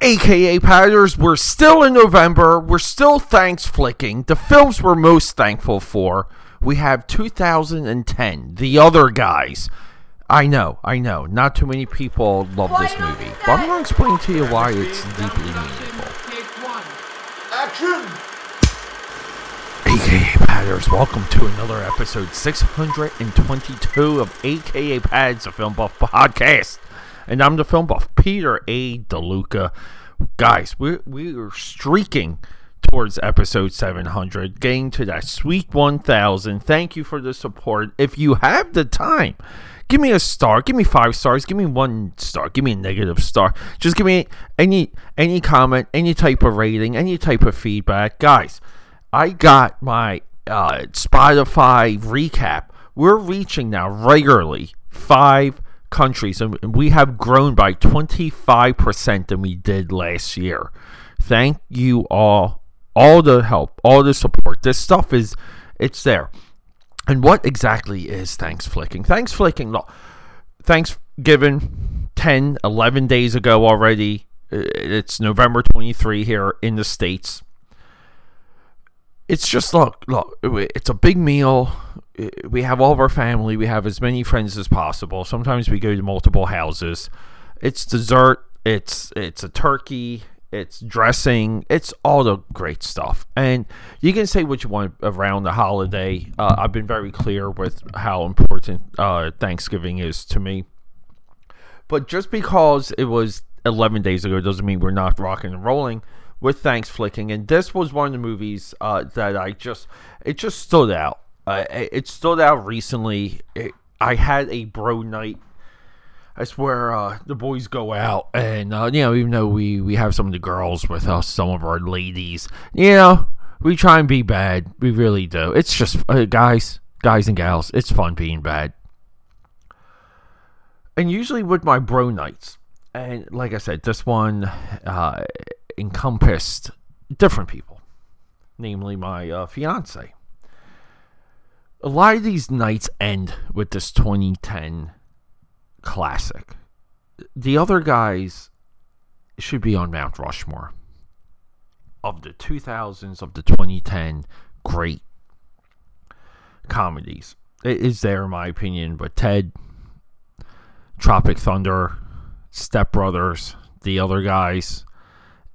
AKA Patters, we're still in November. We're still thanks flicking. The films we're most thankful for. We have 2010, The Other Guys. I know, I know. Not too many people love this movie, but I'm going to explain to you why it's deeply meaningful. Action! AKA Patters, welcome to another episode 622 of AKA Pads, a film buff podcast. And I'm the film buff, Peter A. DeLuca. Guys, we we are streaking towards episode 700, getting to that sweet 1000. Thank you for the support. If you have the time, give me a star. Give me five stars. Give me one star. Give me a negative star. Just give me any any comment, any type of rating, any type of feedback, guys. I got my uh, Spotify recap. We're reaching now regularly five countries, and we have grown by 25% than we did last year. Thank you all, all the help, all the support. This stuff is, it's there. And what exactly is thanks flicking? Thanks flicking, look, Thanksgiving 10, 11 days ago already. Uh, it's November 23 here in the States it's just look, look, it's a big meal. We have all of our family. We have as many friends as possible. Sometimes we go to multiple houses. It's dessert. It's it's a turkey. It's dressing. It's all the great stuff. And you can say what you want around the holiday. Uh, I've been very clear with how important uh, Thanksgiving is to me. But just because it was 11 days ago doesn't mean we're not rocking and rolling with Thanks Flicking, and this was one of the movies uh, that I just it just stood out. Uh, it stood out recently. It, I had a bro night. That's where uh, the boys go out, and uh, you know, even though we we have some of the girls with us, some of our ladies, you know, we try and be bad. We really do. It's just uh, guys, guys and gals. It's fun being bad. And usually with my bro nights, and like I said, this one, uh, encompassed different people, namely my uh, fiance. A lot of these nights end with this 2010 classic. The other guys should be on Mount Rushmore of the 2000s, of the 2010 great comedies. It is there, in my opinion, but Ted, Tropic Thunder, Step Brothers, the other guys,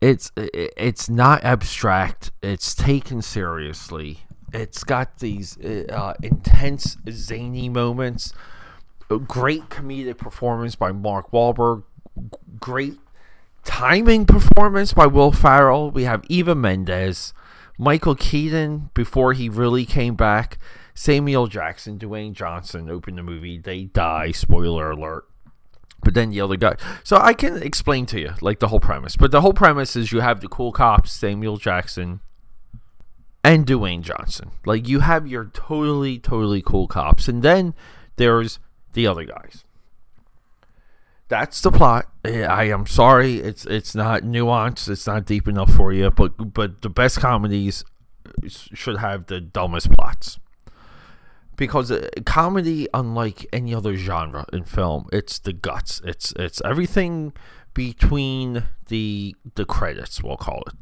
it's it's not abstract. It's taken seriously. It's got these uh, intense, zany moments. A great comedic performance by Mark Wahlberg. Great timing performance by Will Ferrell. We have Eva Mendes, Michael Keaton before he really came back. Samuel Jackson, Dwayne Johnson open the movie. They die. Spoiler alert but then the other guy. So I can explain to you like the whole premise. But the whole premise is you have the cool cops, Samuel Jackson and Dwayne Johnson. Like you have your totally, totally cool cops, and then there's the other guys. That's the plot. Eh, I am sorry, it's it's not nuanced, it's not deep enough for you, but but the best comedies should have the dumbest plots because uh, comedy unlike any other genre in film it's the guts. It's it's everything between the the credits we'll call it.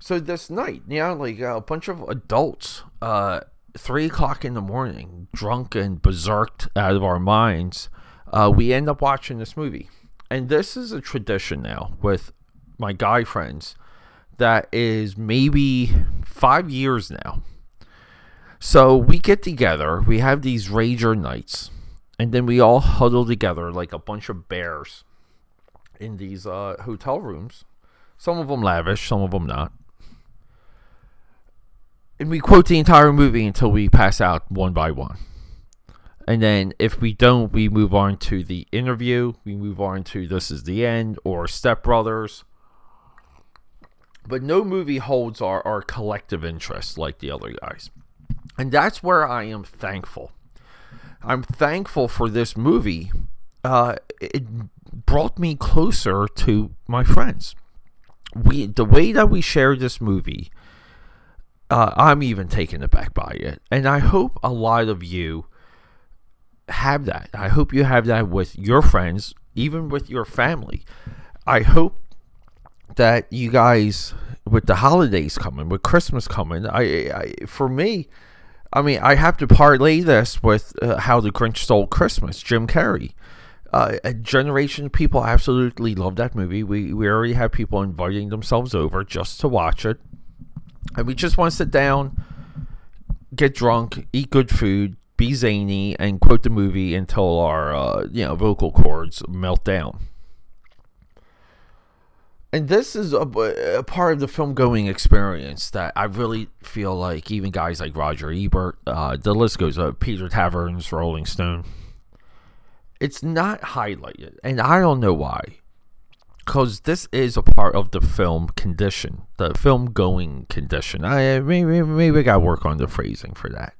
So this night yeah like a bunch of adults uh three o'clock in the morning drunk and berserked out of our minds uh we end up watching this movie. And this is a tradition now with my guy friends that is maybe five years now so we get together, we have these rager nights, and then we all huddle together like a bunch of bears in these uh, hotel rooms. Some of them lavish, some of them not. And we quote the entire movie until we pass out one by one. And then if we don't, we move on to the interview. We move on to This Is the End or Step Brothers. But no movie holds our, our collective interest like the other guys. And that's where I am thankful. I'm thankful for this movie. Uh, it brought me closer to my friends. We the way that we shared this movie, uh, I'm even taken aback by it, and I hope a lot of you have that. I hope you have that with your friends even with your family. I hope that you guys, with the holidays coming, with Christmas coming, I, I for me, I mean, I have to parlay this with uh, how the Grinch stole Christmas, Jim Carrey. Uh, a generation of people absolutely love that movie. We we already have people inviting themselves over just to watch it, and we just want to sit down, get drunk, eat good food, be zany, and quote the movie until our uh, you know vocal cords melt down and this is a, a, part of the film going experience that I really feel like even guys like Roger Ebert, uh, the list goes up, Peter Travers, Rolling Stone, it's not highlighted, and I don't know why. Because this is a part of the film condition, the film going condition. I maybe maybe I got to work on the phrasing for that.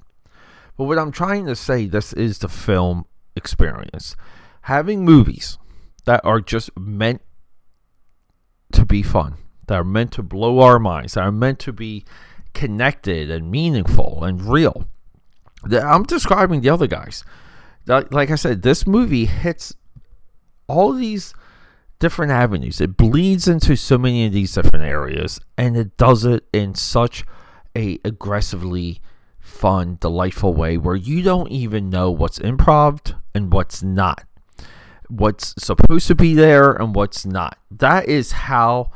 But what I'm trying to say, this is the film experience. Having movies that are just meant to be fun, that are meant to blow our minds, that are meant to be connected and meaningful and real. I'm describing the other guys. Like I said, this movie hits all these different avenues. It bleeds into so many of these different areas, and it does it in such a aggressively fun, delightful way where you don't even know what's improv and what's not what's supposed to be there and what's not. That is how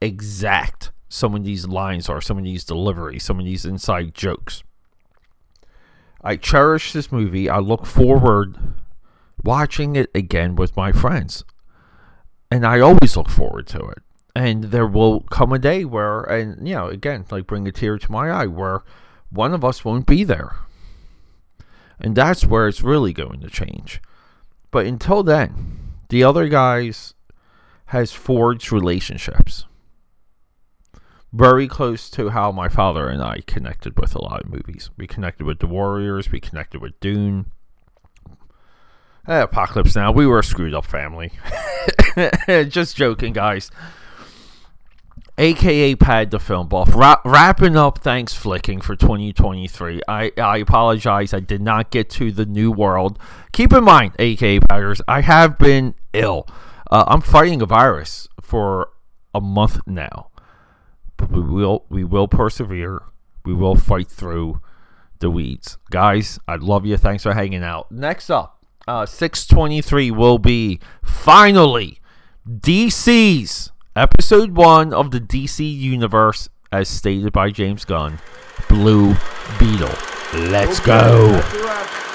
exact some of these lines are, some of these deliveries, some of these inside jokes. I cherish this movie. I look forward watching it again with my friends. And I always look forward to it. And there will come a day where, and you know, again, like bring a tear to my eye, where one of us won't be there. And that's where it's really going to change. But until then, the other guys has forged relationships very close to how my father and I connected with a lot of movies. We connected with The Warriors, we connected with Dune. Eh, Apocalypse Now, we were a screwed up family. Just joking, guys aka Pad the Film Buff. Ra- wrapping up Thanks Flicking for 2023. I, I apologize, I did not get to the new world. Keep in mind, aka Padders, I have been ill. Uh, I'm fighting a virus for a month now. But we will we will persevere. We will fight through the weeds. Guys, I love you. Thanks for hanging out. Next up, uh, 623 will be finally DC's Episode 1 of the DC Universe, as stated by James Gunn Blue Beetle. Let's okay, go.